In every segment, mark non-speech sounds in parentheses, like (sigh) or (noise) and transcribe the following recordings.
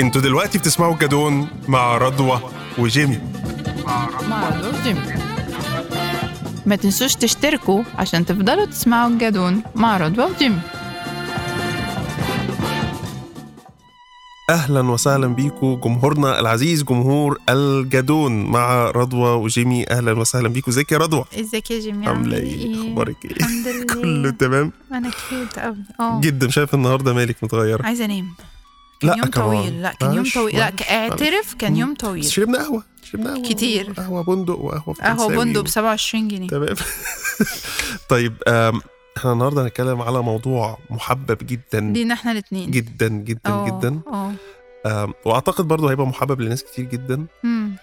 أنتوا دلوقتي بتسمعوا الجدون مع رضوى وجيمي. مع رضوى وجيمي. ما تنسوش تشتركوا عشان تفضلوا تسمعوا الجدون مع رضوى وجيمي. أهلا وسهلا بيكم جمهورنا العزيز جمهور الجدون مع رضوى وجيمي. أهلا وسهلا بيكم إزيك يا رضوى؟ إزيك يا جيمي؟ عاملة إيه؟ أخبارك إيه؟ الحمد (laughs) لله. كله تمام؟ أنا كيوت قوي آه جدا. شايف النهارده مالك متغيرة؟ عايزة أنام. كان لا يوم كمان. طويل لا كان يوم طويل. لا اعترف كان. يوم طويل. شربنا قهوة شربنا قهوة. كتير. قهوة بندق وقهوة قهوة فرنساوي بندق ب 27 جنيه. تمام. (laughs) طيب إحنا النهارده هنتكلم على موضوع محبب جدا. لينا إحنا الاثنين جدا جدا جدا. آه آم، وأعتقد برضه هيبقى محبب لناس كتير جدا. مم.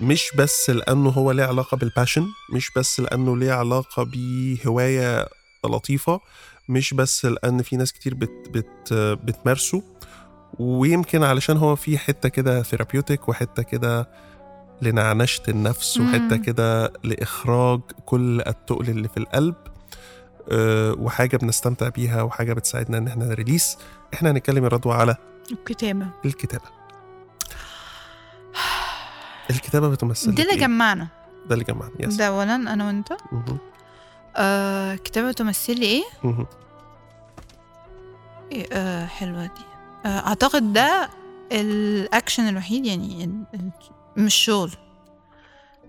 مش بس لأنه هو ليه علاقة بالباشن مش بس لأنه ليه علاقة بهواية لطيفة مش بس لأن في ناس كتير بت بت بتمارسه. ويمكن علشان هو في حتة كده ثيرابيوتيك وحتة كده لنعنشة النفس. وحتة كده لإخراج كل التقل اللي في القلب أه وحاجة بنستمتع بيها وحاجة بتساعدنا إن إحنا نريليس إحنا هنتكلم يا رضوى على الكتابة الكتابة الكتابة بتمثل لك اللي؟ جمعنا ده اللي جمعنا yes ده اولا أنا وأنت مهم. آه كتابه تمثل لي إيه. إيه، آه حلوة دي آه أعتقد ده الأكشن الوحيد يعني مش شغل.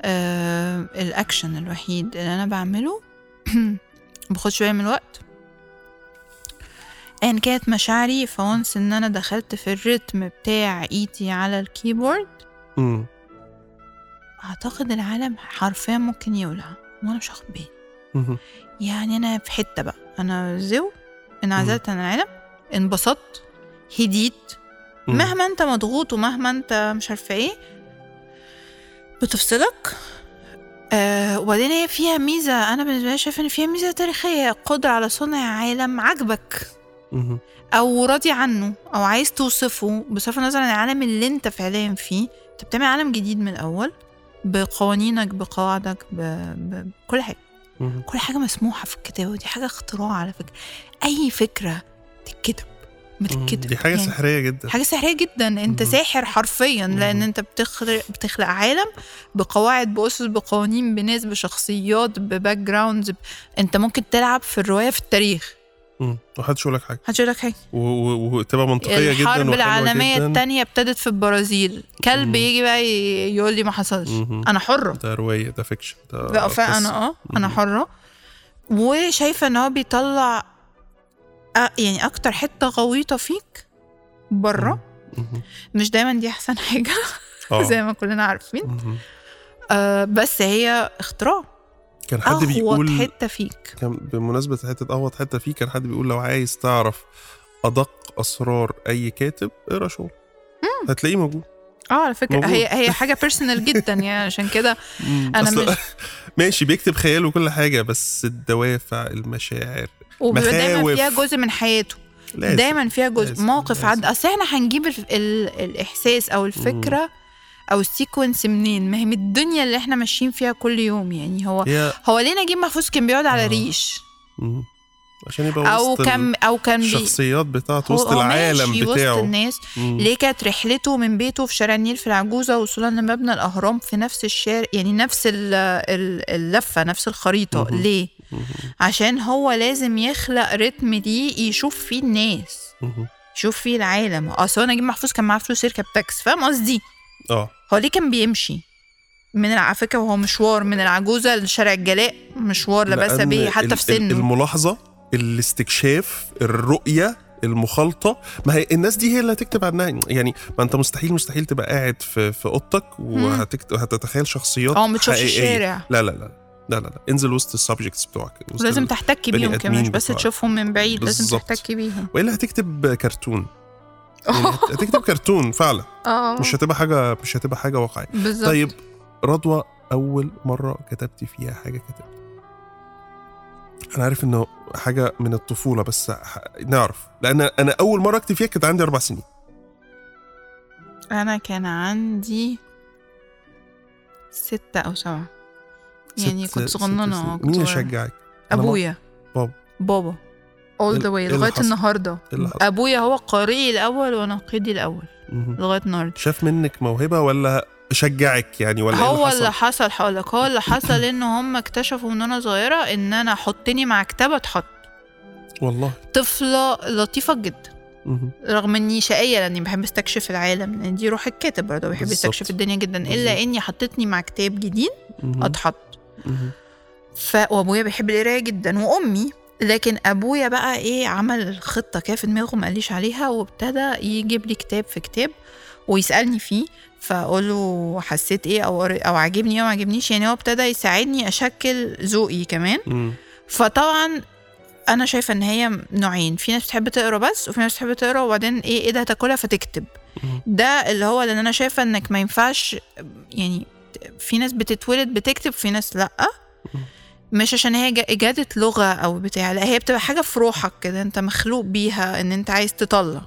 آه الأكشن الوحيد اللي أنا بعمله (clears throat) باخد شوية من الوقت. أيا كانت مشاعري ف once إن أنا دخلت في ال rhythm بتاع إيدي على ال keyboard. مم. أعتقد العالم حرفيا ممكن يولع وأنا مش واخد بالي. يعني أنا في حتة بقى أنا زو انعزلت عن العالم انبسطت. هديت. مهما انت مضغوط ومهما انت مش عارفة إيه بتفصلك آه وبعدين هي فيها ميزة أنا بالنسبة لي شايفة إن فيها ميزة تاريخية قدرة على صنع عالم عاجبك. أو راضي عنه أو عايز توصفه بصرف النظر عن العالم اللي أنت فعليا فيه أنت بتعمل عالم جديد من الأول بقوانينك بقواعدك بكل حاجة. كل حاجة مسموحة في الكتابة ودي حاجة اختراع على فكرة أي فكرة تتكتب بتتكتب دي حاجة يعني سحرية جدا حاجة سحرية جدا أنت مم. ساحر حرفيا لأن مم. أنت بتخلق بتخلق عالم بقواعد بأسس بقوانين بناس بشخصيات ب backgrounds ب... أنت ممكن تلعب في الرواية في التاريخ مم. محدش يقول لك حاجة محدش يقول لك حاجة و- وتبقى منطقية جدا الحرب جدا. التانية ابتدت في البرازيل كلب مم. يجي بقى يقول لي ما حصلش مهم. أنا حرة ده رواية ده فيكشن ده بقى. فانا آه أنا مم. حرة وشايفة إن هو بيطلع يعني أكتر حتة غويطة فيك بره. مش دايما دي أحسن حاجة. آه. (laughs) زي ما كلنا عارفين. آه بس هي اختراع. كان حد بيقول حتة فيك. كان بمناسبة حتة اغوط حتة فيه كان حد بيقول لو عايز تعرف أدق أسرار أي كاتب اقرأ شغل. هتلاقيه موجود. آه على فكرة. موجود. هي هي حاجة (laughs) personal جدا يعني عشان كده أنا أصل- مش- (laughs) ماشي بيكتب خيال وكل حاجة بس الدوافع المشاعر وبيبقى دايما. فيها جزء من حياته لازم دايما فيها جزء لازم، موقف لازم. عد أصل إحنا هنجيب ال... ال... الإحساس أو الفكرة أو ال sequence منين ما هي من الدنيا اللي إحنا ماشيين فيها كل يوم يعني هو هي هو ليه نجيب محفوظ كان بيقعد على آه. ريش مم. عشان يبقى أو وسط كان أو كان الشخصيات بتاعته وسط العالم ماشي وسط بتاعه الناس مم. ليه كانت رحلته من بيته في شارع النيل في العجوزة وصولا لمبنى الأهرام في نفس الشارع يعني نفس ال- ال- اللفة نفس الخريطة مهم. ليه مم. عشان هو لازم يخلق رتم ليه يشوف فيه الناس. يشوف فيه العالم. أصل هو نجيب محفوظ كان معاه فلوس يركب تاكس فاهم قصدي؟ آه. هو ليه كان بيمشي؟ من على فكرة وهو مشوار من العجوزة لشارع الجلاء مشوار لا بأس به حتى في سنه. الملاحظة الاستكشاف الرؤية المخالطه ما هي الناس دي هي اللي هتكتب عنها. يعني ما أنت مستحيل مستحيل تبقى قاعد في في أوضتك وهتتخيل شخصيات آه ما. الشارع. لا لا لا. لا لا لا انزل وسط السبجكتس بتوعك. وسط ولازم ال- تحتك بيهم كمان مش بس. تشوفهم من بعيد لازم. تحتك بيهم. وإلا هتكتب كرتون. (laughs) يعني هت- هتكتب كرتون فعلا. آه. مش هتبقى حاجة مش هتبقى حاجة واقعية. بالظبط. طيب رضوى أول مرة كتبتي فيها حاجة كتبت؟ أنا عارف إنه حاجة من الطفولة بس ح- نعرف. لأن أنا أول مرة أكتب فيها كانت عندي أربع سنين. أنا كان عندي ستة أو سبعة. يعني كنت كنت مين. يشجعك أنا ابويا بابا. بابا all the way اللي لغاية حصل؟ النهاردة إيه اللي حصل؟ أبويا هو قارئي الأول ونقيدي الأول مهم. لغاية النهارده شاف منك موهبة ولا شجعك يعني ولا إيه هو اللي اللي حصل؟ حصل هقولك هو اللي حصل إن هم اكتشفوا من وأنا صغيرة إن أنا حطني مع كتابة اتحط والله طفلة لطيفة جدا. رغم إني شقية لأني بحب استكشف العالم لأن دي روح الكاتب برضه بيحب. يستكشف الدنيا جدا. إلا إني حطتني مع كتاب جديد. أتحط. ف وابويا بيحب القراية جدا وأمي لكن أبويا بقى إيه عمل خطة كده في دماغه ما قاليش عليها وابتدى يجيب لي كتاب في كتاب ويسألني فيه فأقول له حسيت إيه أو أو عاجبني إيه وما عجبنيش يعني هو ابتدى يساعدني أشكل ذوقي كمان مم. فطبعا أنا شايفة إن هي نوعين في ناس بتحب تقرا بس وفي ناس بتحب تقرا وبعدين إيه إيه ده هتاكلها فتكتب. ده اللي هو لأن أنا شايفة إنك ما ينفعش يعني في ناس بتتولد بتكتب في ناس لأ. مش عشان هي جا- اجاده لغة أو بتاع لأ هي بتبقى حاجة في روحك كده أنت مخلوق بيها إن أنت عايز تطلع.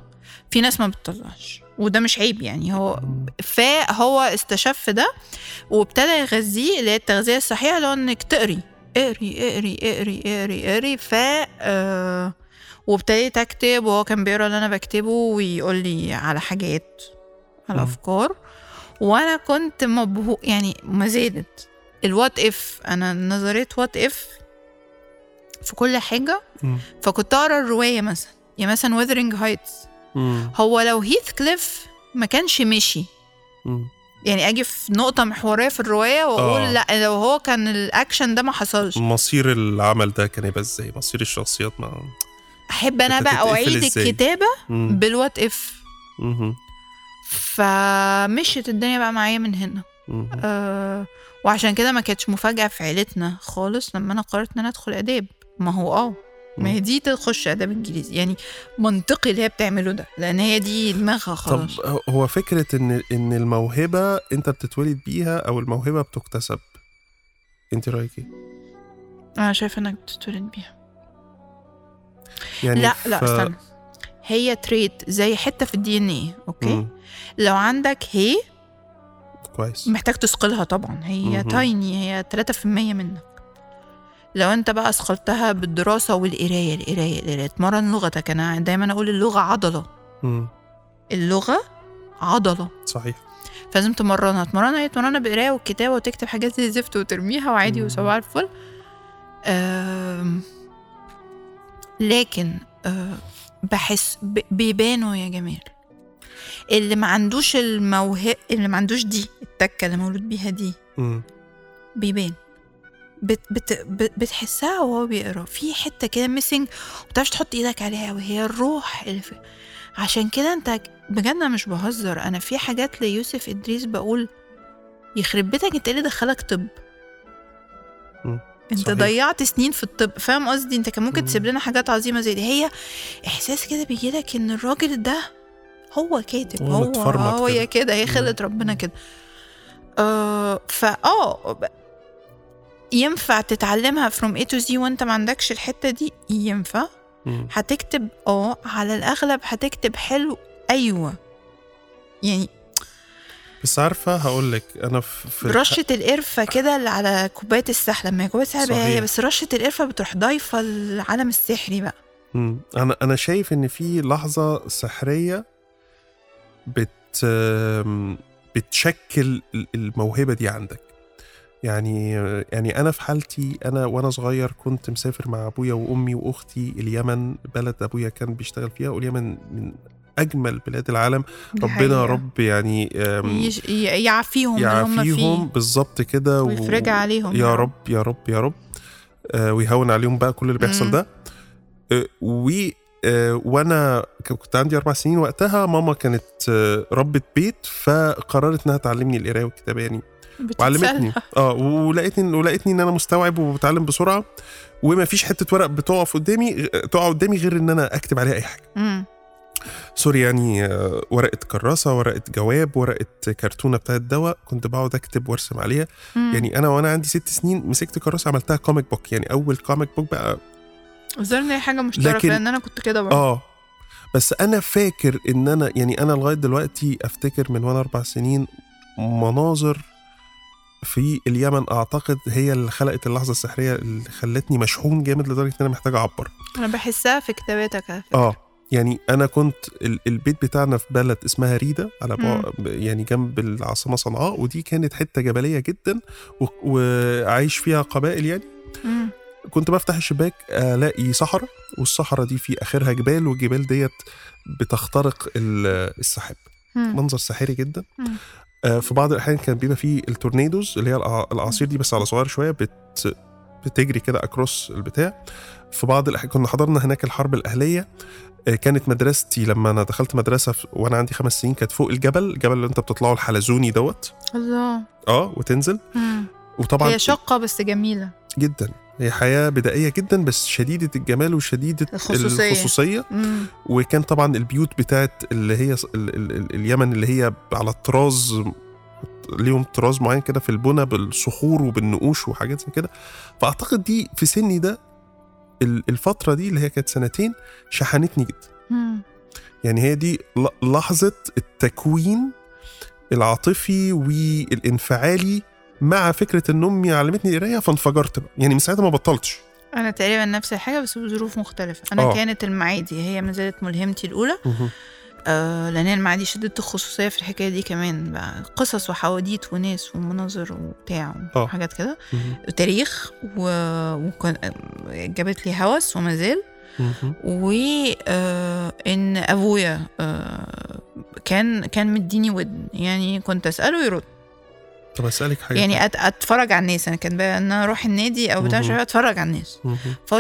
في ناس ما بتطلعش وده مش عيب يعني هو فهو استشف ده وابتدى يغذيه اللي هي التغذية الصحيحة اللي هو إنك تقري اقري اقري اقري اقري اقري ف آه وابتديت أكتب وهو كان بيقرأ اللي أنا بكتبه ويقول لي على حاجات على. أفكار. وأنا كنت مبهو يعني ما زادت ال what if أنا نظرية what if في كل حاجة مم. فكنت أقرأ الرواية مثلا يعني مثلا Wuthering Heights. هو لو Heathcliff ما كانش مشي مم. يعني أجي في نقطة محورية في الرواية وأقول آه. لأ لو هو كان الاكشن ده ما حصلش مصير العمل ده كان يبقى إزاي مصير الشخصيات ما أحب أنا بقى أعيد؟ الكتابة. بال what if. فمشيت الدنيا بقى معايا من هنا. أه وعشان كده ما كانتش مفاجأة في عيلتنا خالص لما أنا قررت إن أنا أدخل آداب. ما هو آه ما هي دي تخش آداب إنجليزي يعني منطقي اللي هي بتعمله ده لأن هي دي دماغها طب خلاص. هو فكرة إن إن الموهبة أنت بتتولد بيها أو الموهبة بتكتسب؟ أنت رأيك إيه؟ أنا شايفة إنك بتتولد بيها. يعني لا ف... لا استنى. هي trait زي حتة في ال DNA okay مم. لو عندك هي كويس محتاج تثقلها طبعا هي مهم. تايني هي 3% منك لو أنت بقى اثقلتها بالدراسة والقراية القراية القراية اتمرن لغتك أنا دايما أقول اللغة عضلة مم. اللغة عضلة صحيح فلازم تمرنها تمرنها هي تمرنها بالقرايه والكتابه وتكتب حاجات زي الزفت وترميها وعادي مم. وصباح الفل آم، لكن آه، بحس بيبانوا يا جمال. اللي ما عندوش الموهبه اللي ما عندوش دي التكة اللي مولود بيها دي. بيبان. بت بت بت- بتحسها وهو بيقرا. في حتة كده ميسنج ومتعرفش تحط إيدك عليها وهي الروح اللي في. عشان كده انت بجد مش بهزر. أنا في حاجات ليوسف إدريس بقول يخرب بيتك انت إيه اللي دخلك طب. انت صحيح. ضيعت سنين في الطب فاهم قصدي انت كان ممكن مم. تسيب لنا حاجات عظيمة زي دي هي احساس كده بيجيلك ان الراجل ده هو كاتب هو هو كده. يا كده هي. خلقه ربنا كده آه فاه ينفع تتعلمها from A to Z وانت ما عندكش الحتة دي ينفع. هتكتب آه على الأغلب هتكتب حلو أيوه يعني بس عارفة هقول لك أنا في رشة القرفة كده اللي على كوباية السحلة لما هي كوباية السحلة صحيح. هي بس رشة القرفة بتروح ضايفة العالم السحري بقى مم. أنا أنا شايف إن في لحظة سحرية بت بتشكل ال- الموهبة دي عندك يعني يعني أنا في حالتي أنا وأنا صغير كنت مسافر مع أبويا وأمي وأختي اليمن بلد أبويا كان بيشتغل فيها واليمن من أجمل بلاد العالم ربنا حقيقة. رب يعني يعافيهم يعافيهم فيه بالظبط كده ويفرج عليهم يا رب يا رب يا رب آه ويهون عليهم بقى كل اللي بيحصل. ده آه و آه وأنا كنت عندي أربع سنين وقتها ماما كانت ربة بيت فقررت إنها تعلمني القراية والكتابة يعني وعلمتني. آه ولقيتني ولقيتني إن أنا مستوعب وبتعلم بسرعة وما فيش حتة ورق بتقف قدامي تقع قدامي غير إن أنا أكتب عليها أي حاجة. sorry يعني آه، ورقة كراسة ورقة جواب ورقة كرتونة بتاعت دواء. كنت بقعد أكتب وأرسم عليها. مم. يعني أنا وأنا عندي ست سنين مسكت كراسة عملتها comic book يعني أول comic book بقى. ظهرني هي حاجة مشتركة لكن- لأن أنا كنت كده برضه. آه. بس أنا فاكر إن أنا يعني أنا لغاية دلوقتي أفتكر من وأنا أربع سنين مناظر في اليمن. أعتقد هي اللي خلقت اللحظة السحرية اللي خلتني مشحون جامد لدرجة إن أنا محتاج أعبر. أنا بحسها في كتاباتك. آه. يعني أنا كنت ال- البيت بتاعنا في بلد اسمها ريدا على يعني جنب العاصمة صنعاء ودي كانت حتة جبلية جدا وعايش فيها قبائل يعني مم. كنت بفتح الشباك ألاقي صحراء والصحراء دي في آخرها جبال والجبال ديت بتخترق ال- السحاب. منظر ساحري جدا مم. آه، في بعض الأحيان كان بيبقى فيه التورنيدوز اللي هي الأعاصير دي بس على صغير شوية بت بتجري كده اكروس البتاع في بعض الاحيان كنا حضرنا هناك الحرب الأهلية كانت مدرستي لما أنا دخلت مدرسة وأنا عندي خمس سنين كانت فوق الجبل الجبل اللي أنت بتطلعه الحلزوني دوت. الله. آه وتنزل. مم. وطبعا هي شقة بس جميلة. جدا. هي حياة بدائية جدا بس شديدة الجمال وشديدة الخصوصية. الخصوصية. مم. وكان طبعا البيوت بتاعت اللي هي ال ال ال اليمن اللي هي على الطراز ليهم طراز معين كده في البنى بالصخور وبالنقوش وحاجات زي كده. فأعتقد دي في سني ده الفترة دي اللي هي كانت سنتين شحنتني جدا. يعني هي دي لحظة التكوين العاطفي والانفعالي مع فكرة إن أمي علمتني القراية فانفجرت بقى. يعني من ساعتها ما بطلتش أنا تقريبا نفس الحاجة بس بظروف مختلفة أنا آه. أوه. كانت المعادي هي ما زالت ملهمتي الأولى آه لأن هي المعادي شدت الخصوصية في الحكاية دي كمان بقى قصص وحواديت وناس ومناظر وبتاع آه. وحاجات كده. وتاريخ و... وكان جابت لي هوس وما زال. أبويا آه كان كان مديني ودن. يعني كنت أسأله يرد. طب أسألك حاجة. يعني أت... أتفرج على الناس. أنا كان بقى إن أنا أروح النادي أو بتاع أتفرج على الناس.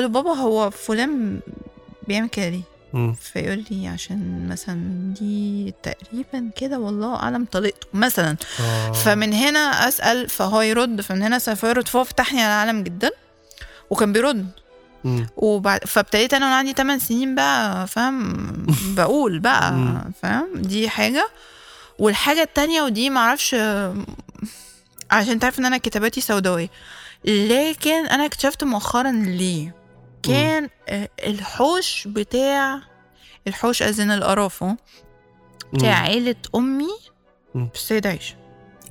له بابا هو فلان بيعمل كده ليه؟ مم. فيقول لي عشان مثلا دي تقريبا كده والله أعلم طريقته مثلا آه. فمن هنا أسأل فهو يرد فمن هنا اسال فيرد فهو فتحني على العالم جدا وكان بيرد مم. وبعد فابتديت أنا وأنا عندي 8 سنين بقى فاهم بقول بقى. فاهم دي حاجة والحاجة التانية ودي معرفش عشان تعرف إن أنا كتاباتي سوداوية لكن أنا اكتشفت مؤخرا ليه كان آه، الحوش بتاع الحوش ازن القرافة بتاع أمي مم. في السيدة عيشة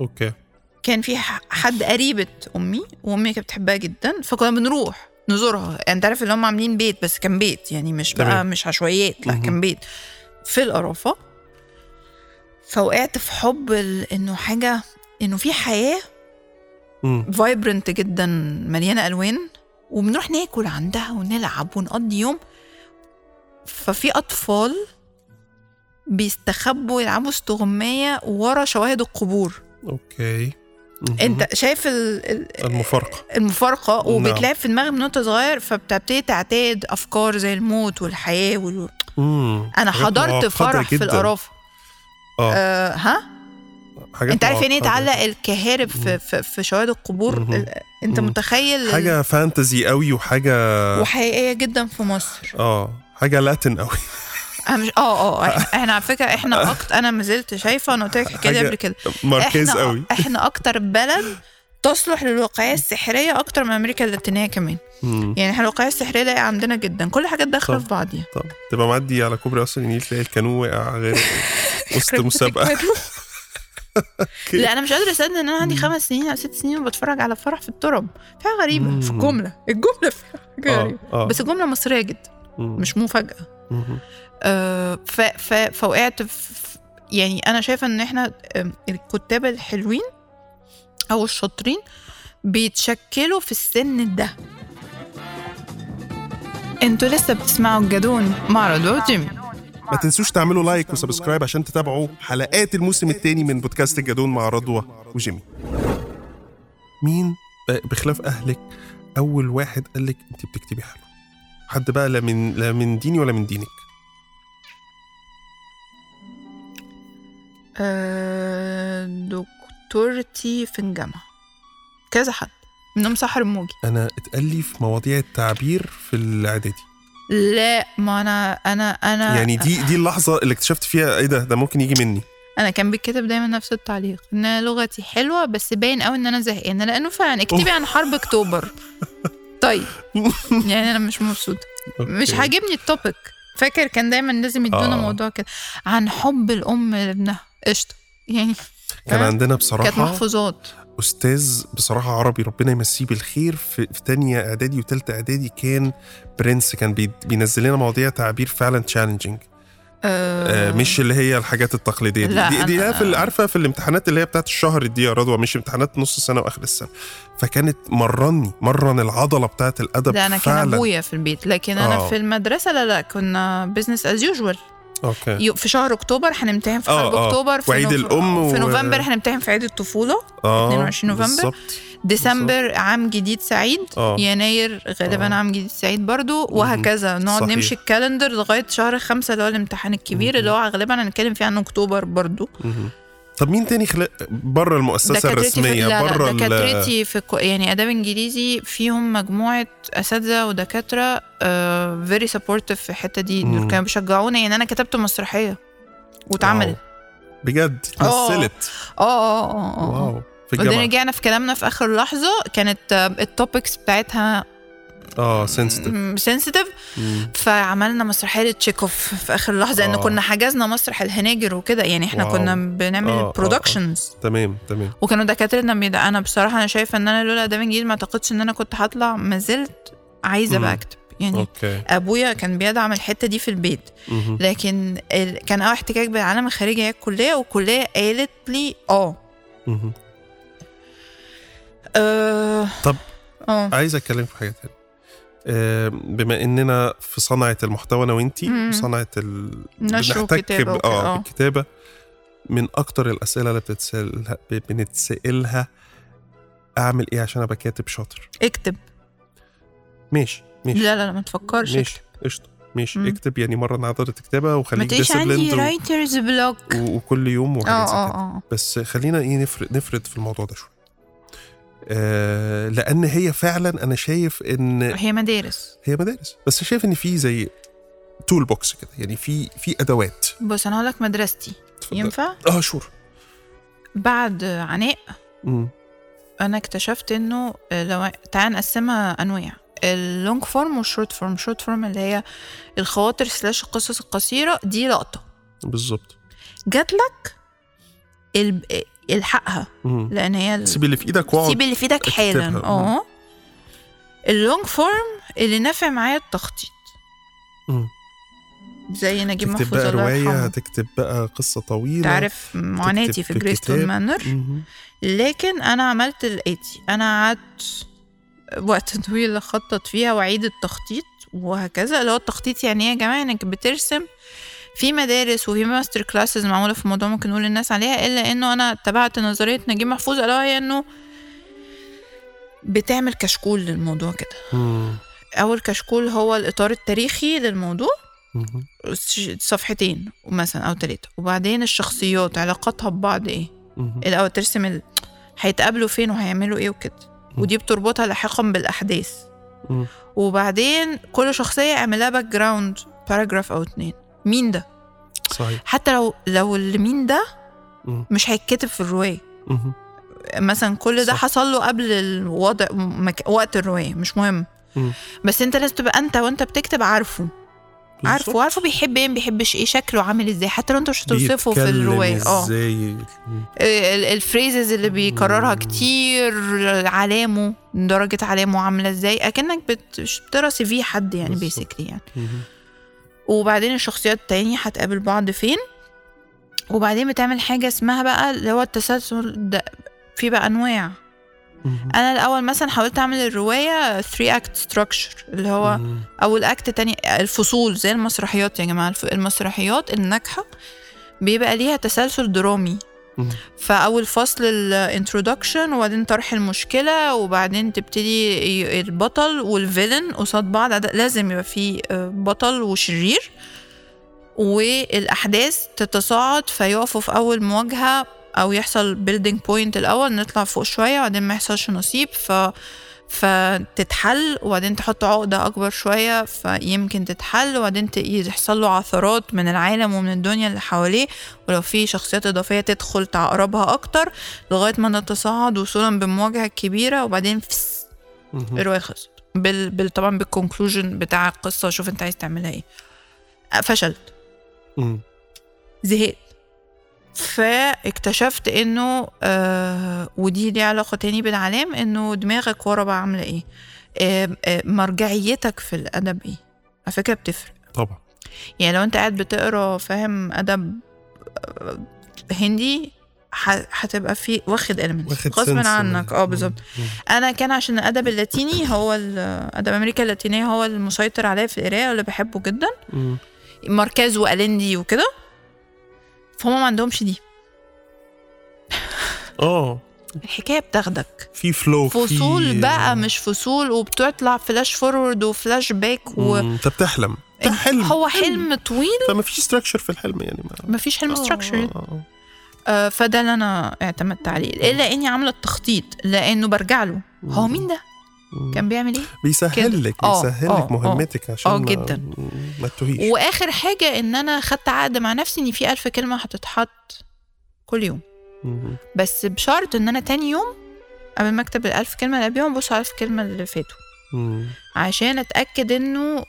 أوكي كان في حد قريبة أمي وأمي كانت بتحبها جدا فكنا بنروح نزورها يعني أنت عارف اللي هم عاملين بيت بس كان بيت يعني مش بقى تمام. مش عشوائيات لا. كان بيت في القرافة فوقعت في حب ال- إنه حاجة إنه في حياة. vibrant جدا مليانة ألوان وبنروح ناكل عندها ونلعب ونقضي يوم. ففي أطفال بيستخبوا يلعبوا استغماية ورا شواهد القبور. okay. أنت شايف ال- ال- المفارقة. المفارقة نعم. وبتلعب في دماغي من وأنت صغير فبتبتدي تعتاد أفكار زي الموت والحياة وال... أنا حضرت فرح في. القرافه آه. آه ها؟ حاجات انت عارف يعني إيه. يتعلق الكهارب في, في, في شواهد القبور؟ انت مم. متخيل حاجة فانتزي قوي وحاجة وحقيقية جدا في مصر. آه حاجة لاتن قوي. أنا مش آه آه (laughs) إحنا على فكرة إحنا أكتر أنا ما زلت شايفة أنا قلت لك حاجة قبل كده. ماركيز إحنا قوي. إحنا أكتر بلد تصلح للواقعيه السحرية أكتر من أمريكا اللاتينية كمان. مم. يعني إحنا الواقعيه السحرية لاقيه عندنا جدا. كل حاجات داخلة. في بعضيها طب تبقى معدي على كوبري قصر النيل تلاقي الكانو واقع غير (laughs) وسط مسابقة. (laughs) لا أنا مش قادرة أصدق إن أنا عندي خمس سنين أو ست سنين وبتفرج على فرح في الترب في حاجة غريبه في. الجملة. الجملة في حاجة آه غريبة. آه. بس الجملة مصرية جدا. مش مفاجأة. آه ف ف فوقعت في يعني أنا شايفة إن إحنا الكتاب الحلوين أو الشاطرين بيتشكلوا في السن ده. أنتوا لسه بتسمعوا الجدون مع رضوى وجيمي ما تنسوش تعملوا like و subscribe عشان تتابعوا حلقات الموسم الثاني من بودكاست الجدون مع رضوى وجيمي. مين بخلاف أهلك؟ أول واحد قال لك أنت بتكتبي حلو حد بقى لا من لا من ديني ولا من دينك. آه دكتورتي في الجامعة كذا حد. منهم سحر الموجي أنا اتقال لي في مواضيع التعبير في الإعدادي. لا ما أنا أنا أنا يعني دي دي اللحظة اللي اكتشفت فيها إيه ده؟ ده ممكن يجي مني. أنا كان بيتكتب دايما نفس التعليق إن أنا لغتي حلوة بس باين قوي إن أنا زهقانة. لأنه فعلا اكتبي عن حرب أكتوبر. طيب. (laughs) يعني أنا مش مبسوطة. مش. عاجبني التوبيك فاكر كان دايما لازم يدونا آه. موضوع كده. عن حب الأم لابنها. قشطة. يعني كان؟ عندنا كانت بصراحه محفوظات. أستاذ بصراحة عربي ربنا يمسيه بالخير. في, في تانية إعدادي وتالتة إعدادي كان برنس كان بي- بينزل لنا مواضيع تعبير فعلا challenging آه مش اللي هي الحاجات التقليدية دي. لا، دي, دي أنا- في ال- عارفة في الامتحانات اللي هي بتاعت الشهر دي يا رضوى مش امتحانات نص السنة وآخر السنة. فكانت مرني مرن العضلة بتاعت الأدب ده أنا كان فعلا. أبويا في البيت لكن أنا آه. في المدرسة لا لا كنا business as usual okay في شهر أكتوبر هنمتحن في آه، حرب آه. أكتوبر في وعيد نوف- الأم في نوفمبر هنمتحن في عيد الطفولة آه 22 نوفمبر. بالظبط ديسمبر عام جديد سعيد آه. يناير غالبا آه. عام جديد سعيد برضو وهكذا نقعد صحيح. نمشي ال calendar لغاية شهر خمسة اللي هو الامتحان الكبير اللي هو غالبا هنتكلم فيه عن أكتوبر برضو مهم. طب مين تاني خلق بره المؤسسة الرسمية؟ بره دكاترتي في يعني آداب إنجليزي فيهم مجموعة أساتذة ودكاترة very supportive في الحتة دي. دول كانوا بيشجعونا يعني أنا كتبت مسرحية واتعملت. بجد؟ آه. مثلت. آه آه آه آه. wow. في الجامعة. رجعنا في كلامنا في آخر لحظة كانت ال topics بتاعتها آه سنسيتيف سنسيتيف فعملنا مسرحية لتشيكوف في آخر لحظة لأن آه. كنا حجزنا مسرح الهناجر وكده يعني إحنا wow. كنا بنعمل آه، آه، آه. productions تمام تمام وكانوا دكاترتنا بيد... أنا بصراحة أنا شايفة إن أنا لولا اداب انجليزي ما أعتقدش إن أنا كنت هطلع ما زلت عايزة مم. بقى اكتب يعني أوكي أبويا كان بيدعم الحتة دي في البيت مهم. لكن ال... كان أول احتكاك بالعالم الخارجي هي الكلية والكلية قالت لي آه. آه طب آه عايز أتكلم في حاجة تانية بما إننا في صنعة المحتوى أنا وأنتي مم. صنعة ال... بنحتك ب- وكده، آه آه. بالكتابة. من أكتر الأسئلة اللي بتتسالها بنتسألها أعمل إيه عشان أبقى كاتب شاطر؟ اكتب. ماشي ماشي. لا لا لا ما تفكرش ماشي قشطة. ماشي مم. اكتب يعني مرن عضله الكتابة ما وخليك عندي discipline و... writer's block و... وكل يوم وحاجات زي كده. آه. بس خلينا إيه نفرد نفرد في الموضوع ده شوية. آه لأن هي فعلا أنا شايف إن هي مدارس. هي مدارس. بس شايف إن في زي tool box كده. يعني في في أدوات. بص أنا هقول لك مدرستي. اتفضل. ينفع؟ آه sure بعد عناء مم. أنا اكتشفت إنه لو تعال نقسمها أنواع. ال long form وال short form short form اللي هي الخواطر slash القصص القصيرة دي لقطة. بالظبط. جات لك ال- الحقها. لأن هي سيب اللي في إيدك واقعد سيب اللي في إيدك حالا. آه ال long form اللي نافع معايا التخطيط مم. زي نجيب تكتب محفوظ بقى الله رواية يرحمه هتكتب بقى قصة طويلة تعرف معاناتي في في جريستون. مانر. لكن أنا عملت الاتي أنا قعدت وقت طويل أخطط فيها وأعيد التخطيط وهكذا اللي هو التخطيط يعني إيه يا جماعة إنك بترسم في مدارس وفي ماستر كلاسز معمولة في الموضوع ممكن نقول للناس عليها إلا إنه أنا اتبعت نظرية نجيب محفوظ الا وهي إنه بتعمل كشكول للموضوع كده. أول كشكول هو الإطار التاريخي للموضوع صفحتين مثلا أو ثلاثة وبعدين الشخصيات علاقاتها ببعض إيه. الأول ترسم ال... هيتقابلوا فين وهيعملوا إيه وكده. ودي بتربطها لاحقا بالأحداث. وبعدين كل شخصية اعملها background paragraph أو اتنين. مين ده صحيح حتى لو لو اللي مين ده. مش هيتكتب في الرواية. مثلا كل ده. حصل له قبل الوضع مك... وقت الرواية مش مهم. بس انت لازم تبقى انت وانت بتكتب عارفه عارفه. وعارفه بيحب إيه ما بيحبش إيه شكله عامل إزاي حتى لو انت مش هتوصفه في الرواية آه ال phrases اللي بيكررها كتير علامه درجة علامه عاملة إزاي اكنك بت- مش بتقرا CV حد يعني. basically يعني مم. وبعدين الشخصيات التانية هتقابل بعض فين وبعدين بتعمل حاجة اسمها بقى اللي هو التسلسل ده في بقى أنواع مم. أنا الأول مثلا حاولت أعمل الرواية 3 act structure اللي هو. أول act تاني الفصول زي المسرحيات يا جماعة الف- المسرحيات الناجحة بيبقى ليها تسلسل درامي. فأول فصل ال introduction وبعدين طرح المشكلة وبعدين تبتدي البطل وال villain قصاد بعض. لازم يبقى في آه، بطل وشرير والأحداث تتصاعد فيقفوا في أول مواجهة أو يحصل building point الأول نطلع فوق شوية وبعدين ما يحصلش نصيب. ف فتتحل وبعدين تحط عقدة أكبر شوية فيمكن تتحل وبعدين يحصل له عثرات من العالم ومن الدنيا اللي حواليه. ولو في شخصيات إضافية تدخل تعقربها أكتر لغاية ما نتصاعد وصولا بالمواجهة الكبيرة وبعدين فس. الرواية خلصت. بال... بال... طبعا بال conclusion بتاع القصة شوف أنت عايز تعملها إيه. فشلت. زهقت. فاكتشفت إنه آه ودي ليها علاقة تاني بالعلام إنه دماغك ورا بقى عاملة إيه؟ آه آه مرجعيتك في الأدب إيه؟ على فكرة بتفرق. طبعا. يعني لو أنت قاعد بتقرأ فاهم أدب آه، هندي هتبقى في واخد واخد غصب. عنك. آه بالظبط. أنا كان عشان الأدب اللاتيني هو أدب أمريكا اللاتينية هو المسيطر عليا في القراية واللي بحبه جدا. مم. ماركيز وأليندي وكده. فهم ما عندهمش دي. آه. الحكاية بتاخدك. في flow فصول بقى مش فصول وبتطلع flash forward و flashback و... انت بتحلم. ده حلم. هو حلم. طويل. فما فيش structure في الحلم يعني ما مفيش حلم structure آه، آه. فده اللي أنا اعتمدت عليه. إلا إني عاملة التخطيط لأنه برجع له. هو مين ده. كان بيعمل إيه؟ بيسهل. لك آه، بيسهل آه، لك مهمتك عشان آه، ما- جداً. ما تتوهيش. وآخر حاجة إن أنا خدت عقد مع نفسي إن في ألف كلمة هتتحط كل يوم. مم. بس بشرط إن أنا تاني يوم قبل ما أكتب الألف كلمة اللي قبلهم ابص على الألف كلمة اللي فاتوا. عشان أتأكد إنه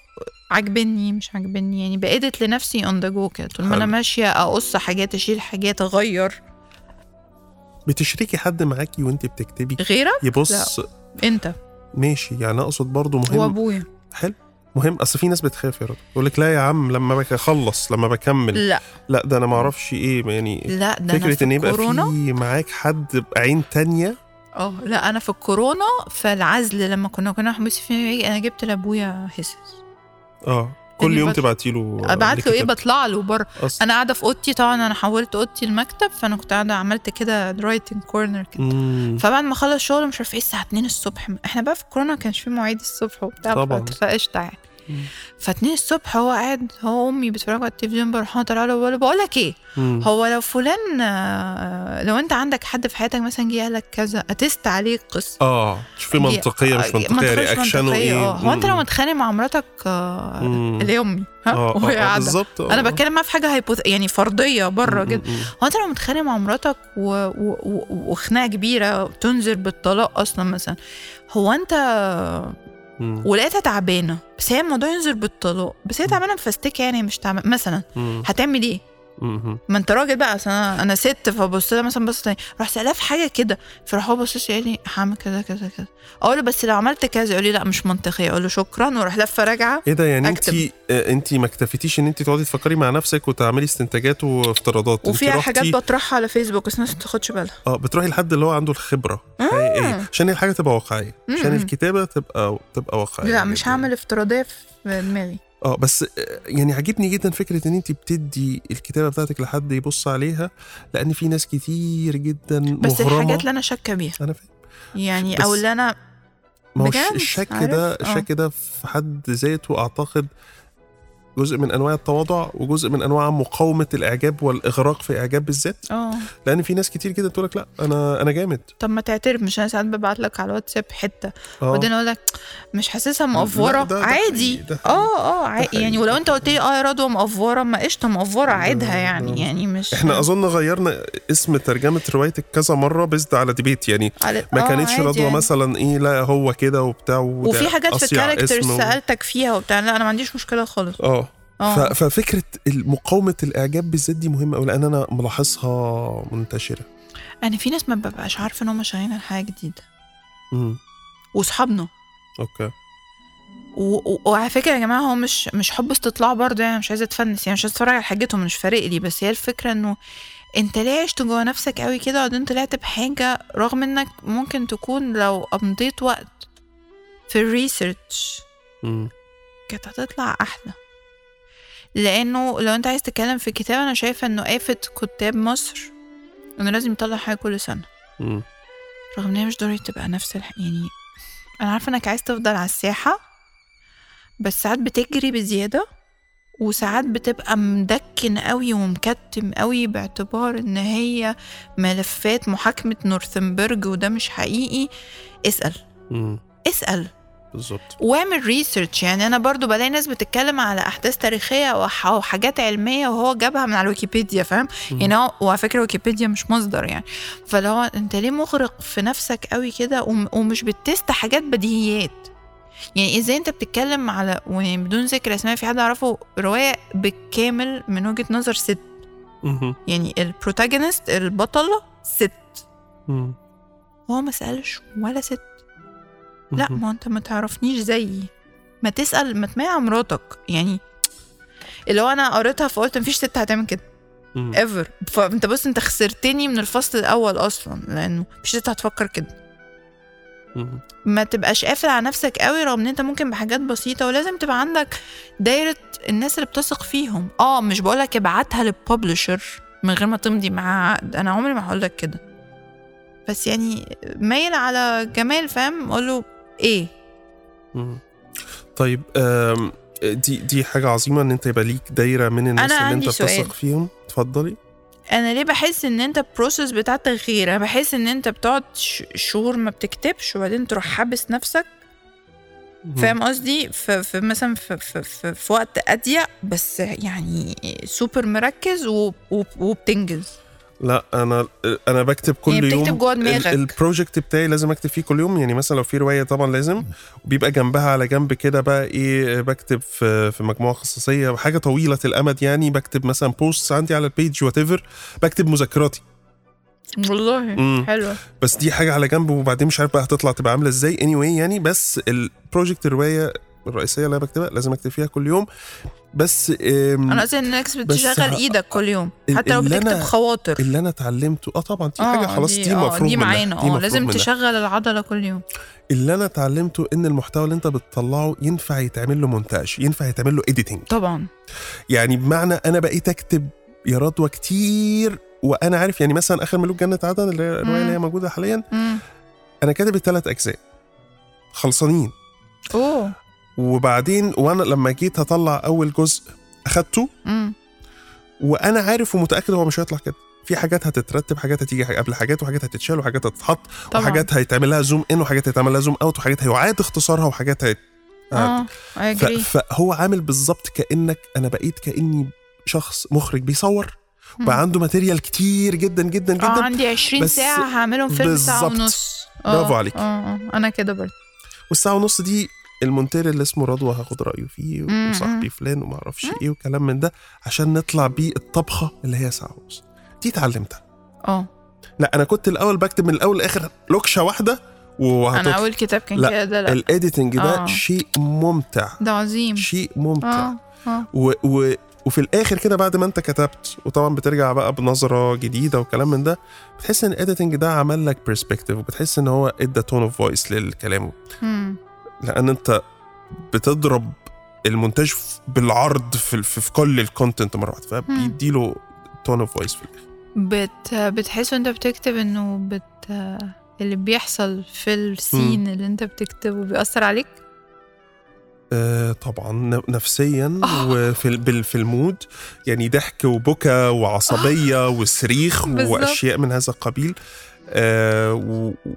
عجبني مش عجبني يعني بقيت لنفسي on the go كده. طول ما أنا. ماشية أقص حاجات أشيل حاجات أغير. بتشركي حد معاكي وانت بتكتبي؟ غيرك؟ يبص انت ماشي يعني أقصد برضو مهم وابويا حلو. مهم أصل في ناس بتخاف يا راجل يقول لك لا يا عم لما بخلص لما بكمل. لا. لا ده أنا ما أعرفش إيه يعني لا ده فكرة في إن يبقى الكورونا. في معاك حد بعين تانية؟ آه لا أنا في الكورونا في العزل لما كنا كنا محبوسين في أنا جبت لأبويا هسس آه. كل يوم تبعتي له أبعت له إيه. بطلع له بره. أنا قاعدة في أوضتي طبعا أنا حولت أوضتي لمكتب فأنا كنت قاعدة عملت كده writing corner كده. فبعد ما أخلص شغل مش عارفة إيه الساعة 2 الصبح إحنا بقى في الكورونا ما كانش في مواعيد الصبح وبتاع طبعاً. فقشطة يعني مم. ف 2 الصبح هو قاعد هو وأمي بيتفرجوا على التلفزيون بروح أنا طالعه له بقول لك إيه مم. هو لو فلان آه، لو أنت عندك حد في حياتك مثلا جه قال لك كذا أ test عليه القصة آه شوفي منطقية مش آه، منطقية reaction ه إيه آه (laughs) هو أنت لو. متخانق مع مراتك آه،. اللي هي امي ها آه آه، آه، بالظبط آه. أنا بتكلم معاه في حاجة هيبوث... يعني فرضية بره كده هو أنت لو متخانق مع مراتك و... و... و... وخناقة كبيرة تنذر بالطلاق أصلا مثلا هو أنت مم، ولقيتها تعبانة بس هي الموضوع ينذر بالطلاق بس هي تعبانة مفستكه يعني مش تعبانه مثلا مم، هتعمل إيه؟ ما انت راجل بقى اصل أنا أنا ست فبص لها مثلا بص تاني راح سألها في حاجة كده. فراح هو بص لي قال لي هعمل كذا كذا كذا. أقول له بس لو عملت كذا يقول لي لا مش منطقية. أقول له شكرا وأروح لفه راجعة إيه ده يعني انت. انت ما اكتفيتيش إن انت تقعدي تفكري مع نفسك وتعملي استنتاجات وافتراضات؟ وفيها حاجات بطرحها على فيسبوك بس الناس ما بتاخدش بالها. آه بتروحي لحد اللي هو عنده الخبرة حقيقيه عشان الحاجة تبقى واقعية عشان. الكتابة تبقى تبقى واقعية لا مش. هعمل افتراضية في دماغي. آه بس آه، يعني عجبني جدا فكرة إن انت بتدي الكتابة بتاعتك لحد يبص عليها لأن في ناس كتير جدا بس مغرمه الحاجات اللي أنا شاكة بيها أنا فاهم يعني أو اللي أنا ما هو؟ الشك؟ ده آه. الشك ده في حد ذاته أعتقد جزء من أنواع التواضع وجزء من أنواع مقاومة الإعجاب والإغراق في إعجاب الذات آه. لأن في ناس كتير كده تقول لك لا أنا أنا جامد. طب ما تعترف مش أنا ساعات ببعت لك على الواتساب حتة آه. وبعدين أقول لك مش حاسسها مقفورة؟ لا، ده- ده عادي. آه آه. يعني ولو أنت قلت لي آه يا رضوى مقفورة ما قشطة مقفورة عيدها ده- يعني يعني مش إحنا أظن غيرنا اسم ترجمة روايتك كذا مرة بس على debate يعني على- ما آه، كانتش رضوى يعني. مثلا إيه لا هو كده وبتاع وفي حاجات في ال characters سألتك فيها وبتاع لا أنا ما عنديش مشكلة خالص. آه. آه. ففكرة مقاومة الإعجاب بالذات دي مهمة قوي لأن أنا ملاحظها منتشرة. أنا في ناس ما ببقاش عارفة إن هم شغالين على حاجة جديدة. امم واصحابنا okay. وعلى فكرة يا جماعة هو مش مش حب استطلاع برضه يعني مش عايزة أتفنس يعني مش عايزة أتفرج على حاجتهم مش فارق لي. بس هي الفكرة إنه أنت ليه عشت جوه نفسك قوي كده وبعدين طلعت بحاجة رغم إنك ممكن تكون لو قضيت وقت في الريسيرش كانت هتطلع أحلى. لأنه لو أنت عايز تتكلم في كتاب أنا شايفة إنه آفة كتاب مصر إنه لازم يطلع حاجة كل سنة. امم رغم إن هي مش ضروري تبقى نفس الح... يعني أنا عارفة إنك عايز تفضل على الساحه بس ساعات بتجري بزيادة وساعات بتبقى مدكن قوي ومكتم قوي باعتبار إن هي ملفات محاكمة نورنبرج وده مش حقيقي. اسأل. امم اسأل. بالظبط. وأعمل research يعني أنا برضو بلاقي ناس بتتكلم على أحداث تاريخية أو حاجات علمية وهو جابها من على الويكيبيديا فاهم؟ يعني هو وعلى فكرة ويكيبيديا مش مصدر يعني. فلو هو أنت ليه مغرق في نفسك قوي كده وم- ومش بت test حاجات بديهيات؟ يعني إزاي أنت بتتكلم على بدون ذكر أسماء في حد اعرفه رواية بالكامل من وجهة نظر ست. يعني ال protagonist البطلة ست. مم. هو ما سألش ولا ست. لا. ما انت ما تعرفنيش زيي. ما تسأل ما تسمع مراتك. يعني اللي هو أنا قريتها فقلت مفيش ست هتعمل كده. ever فانت بص انت خسرتني من الفصل الأول أصلا لأنه مفيش ست هتفكر كده. ما تبقاش قافل على نفسك قوي رغم إن انت ممكن بحاجات بسيطة ولازم تبقى عندك دايرة الناس اللي بتثق فيهم. آه مش بقولك ابعتها لل publisher من غير ما تمضي معاه عقد. أنا عمري ما هقولك كده. بس يعني مايل على جمال فاهم؟ قول له إيه. مم. طيب دي دي حاجة عظيمة إن أنت يبقى ليك دايرة من الناس أنا اللي أنت. بتثق فيهم. اتفضلي. أنا ليه بحس إن أنت ال process بتاعتك غير أنا بحس إن أنت بتقعد شهور ما بتكتبش وبعدين تروح حابس نفسك. فاهم قصدي؟ في, مثلا في, في, في, في وقت أضيق بس يعني سوبر مركز وبتنجز. لا أنا أنا بكتب كل يعني يوم جوه دماغك. ال- ال project بتاعي لازم أكتب فيه كل يوم يعني مثلا لو في رواية طبعا لازم وبيبقى جنبها على جنب كده بقى إيه بكتب في في مجموعة خصوصية حاجة طويلة الأمد يعني بكتب مثلا post عندي على ال page و ات بكتب مذكراتي والله مم. حلوة بس دي حاجة على جنب وبعدين مش عارف بقى هتطلع تبقى عاملة إزاي anyway يعني بس ال project الرواية الرئيسية اللي أنا بكتبها لازم أكتب فيها كل يوم بس أنا قصدي إنك بتشغل إيدك كل يوم حتى لو بتكتب خواطر. اللي أنا اتعلمته آه طبعا دي حاجة خلاص دي, آه، مفروغ دي منها معانا. آه لازم منها. تشغل العضلة كل يوم. اللي أنا اتعلمته إن المحتوى اللي أنت بتطلعه ينفع يتعمل له مونتاج ينفع يتعمل له editing طبعا. يعني بمعنى أنا بقيت أكتب يا رضوى كتير وأنا عارف يعني مثلا آخر ملوك جنة عدن اللي هي الرواية اللي هي موجودة حاليا مم. أنا كاتب الثلاث أجزاء خلصانين. أوه. وبعدين وأنا لما جيت هطلع اول جزء اخدته. وأنا عارف ومتأكد هو مش هيطلع كده. في حاجات هتترتب حاجات هتيجي قبل حاجات وحاجات هتتشال وحاجات هتتحط طبعا. وحاجات هيتعمل لها zoom in وحاجات هيتعمل لها zoom out وحاجات هيعاد اختصارها وحاجات. آه ف... اجري فهو عامل بالظبط كأنك أنا بقيت كأني شخص مخرج بيصور. وبقى عنده material كتير جدا جدا جدا. آه عندي 20 بس ساعة هعملهم فيلم ساعة. ونص. برافو آه، عليك. آه آه أنا كده برضه. والساعة ونص دي المونتير اللي اسمه رضوى هاخد رأيه فيه. وصاحبي فلان وما أعرفش إيه وكلام من ده عشان نطلع بيه الطبخة اللي هي ساعة ونص. دي اتعلمتها. آه. لا أنا كنت الأول بكتب من الأول لآخر لوكشة واحدة أنا وهتطلع أول كتاب كان لا، كده لأ. ال editing ده آه. شيء ممتع. ده عظيم. شيء ممتع. آه آه. و و وفي الآخر كده بعد ما أنت كتبت وطبعا بترجع بقى بنظرة جديدة وكلام من ده بتحس إن ال editing ده عمل لك perspective وبتحس إن هو إدى tone of voice للكلام. لأن انت بتضرب المونتاج بالعرض في, في, في كل ال content مرة واحدة فبيديله tone of voice في الآخر. بت بتحس وانت بتكتب انه بت اللي بيحصل في ال scene اللي انت بتكتبه بيأثر عليك؟ آه طبعا. نفسيا (laughs) آه. وفي في ال mood. يعني ضحك وبكى وعصبية وصريخ (laughs) بالظبط. وأشياء من هذا القبيل. آه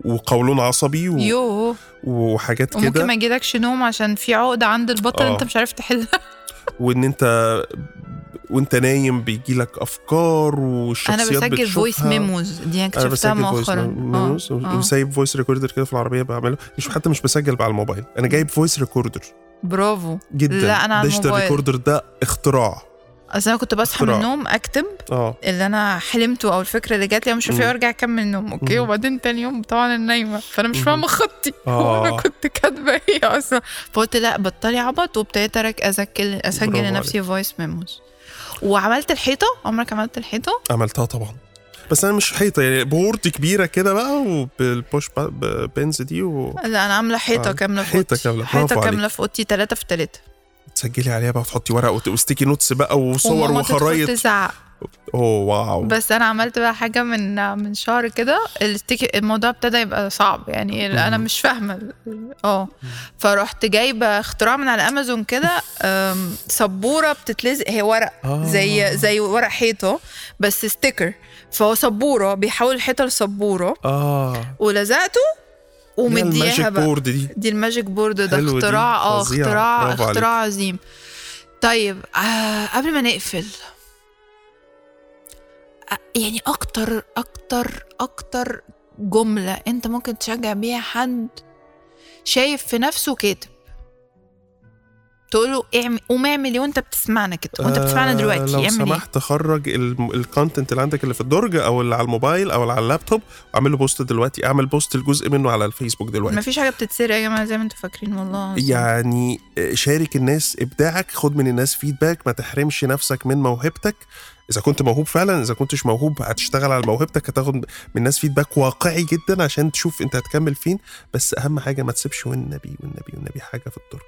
وقولون عصبي و- يوه. وحاجات وممكن كده ما يجيلكش نوم عشان في عقدة عند البطل آه. انت مش عارف تحلها. (laughs) وإن أنت وأنت نايم بيجي لك أفكار أنا والشخصيات بسجل voice. memos دي أنا أنا اكتشفتها مؤخرا. وسايب voice recorder كده في العربية بعمله. مش حتى مش بسجل على الموبايل. أنا جايب voice recorder برافو. جدا. لا، أنا على الموبايل. recorder ده اختراع. أصل أنا كنت بصحى من. النوم اكتب آه اللي أنا حلمته أو الفكرة اللي جات لي مش عارفه مم. أرجع أكمل نوم okay مم. وبعدين تاني يوم طبعا أنا نايمه فأنا مش. فاهمة خطي آه. (laughs) وأنا كنت كاتبة إيه أصلا فقلت لا بطلي عبط وابتديت أسجل اسجل لنفسي voice memos وعملت الحيطة عمرك عملت الحيطة عملتها طبعا بس أنا مش حيطة يعني board كبيرة كده بقى وبال push pins دي و... لا أنا عاملة حيطة آه. كاملة. كاملة، برافو حيطه. كاملة في أوضتي ثلاثة في ثلاثة تسجلي عليها بقى وتحطي ورق و sticky notes بقى وصور وخرايط. تزعق. oh wow. بس أنا عملت بقى حاجة من من شهر كده الموضوع ابتدى يبقى صعب يعني أنا. مش فاهمة. آه فرحت جايبة اختراع من على أمازون كده سبورة بتتلزق هي ورق آه. زي زي ورق حيطة بس sticker فهو سبورة بيحول الحيطه لسبورة. آه. ولزقته ومدياها board دي. دي ال magic board ده اختراع آه اختراع عليك. اختراع عظيم. طيب آه قبل ما نقفل آه، يعني أكتر أكتر أكتر جملة أنت ممكن تشجع بيها حد شايف في نفسه كاتب. تقول له اعمل قوم اعمل إيه وانت بتسمعنا كده؟ وانت بتسمعنا دلوقتي لو إيه؟ سمحت خرج ال content اللي عندك اللي في الدرج أو اللي على الموبايل أو اللي على اللابتوب واعمل له post دلوقتي. اعمل post الجزء منه على الفيسبوك دلوقتي. مفيش حاجة بتتسرق يا جماعة زي ما أنتوا فاكرين والله. يعني شارك الناس إبداعك خد من الناس feedback ما تحرمش نفسك من موهبتك. إذا كنت موهوب فعلا إذا كنتش موهوب هتشتغل على موهبتك هتاخد من الناس feedback واقعي جدا عشان تشوف انت هتكمل فين. بس أهم حاجة ما تسيبش والنبي والنبي والنبي حاجة في الدرج.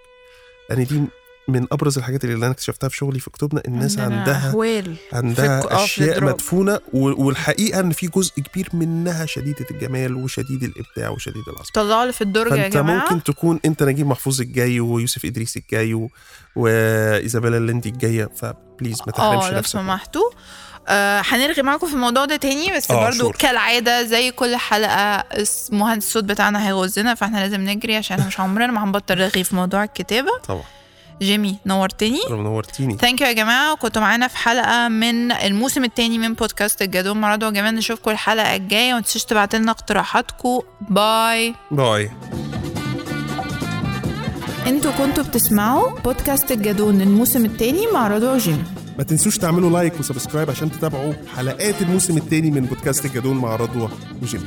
يعني دي من أبرز الحاجات اللي أنا اكتشفتها في شغلي في كتبنا الناس عندها أهوال عندها أشياء. مدفونة والحقيقة إن في جزء كبير منها شديدة الجمال وشديد الإبداع وشديد العظمه طلعوا اللي في الدرج يا جماعة ممكن تكون أنت نجيب محفوظ الجاي ويوسف إدريس الجاي. وإيزابيلا الليندي الجاية ف please ما تحرمش آه لو نفسك سمحتوا آه هنرغي معاكم في الموضوع ده تاني بس آه، برضو sure. كالعادة زي كل حلقة مهندس الصوت بتاعنا هيغزنا فاحنا لازم نجري عشان إحنا مش عمرنا ما هنبطل رغي في موضوع الكتابة. طبعا. جيمي نورتني نورتيني. ثانك يو يا جماعة كنتوا معانا في حلقة من الموسم الثاني من بودكاست الجدول مع رضوى جمال نشوفكم الحلقة الجاية وما تنسوش تبعتوا لنا اقتراحاتكم. bye bye أنتوا كنتوا بتسمعوا بودكاست الجدون الموسم الثاني مع رضوى وجيمي. ما تنسوش تعملوا like و subscribe عشان تتابعوا حلقات الموسم الثاني من بودكاست الجدول مع رضوى وجيمي.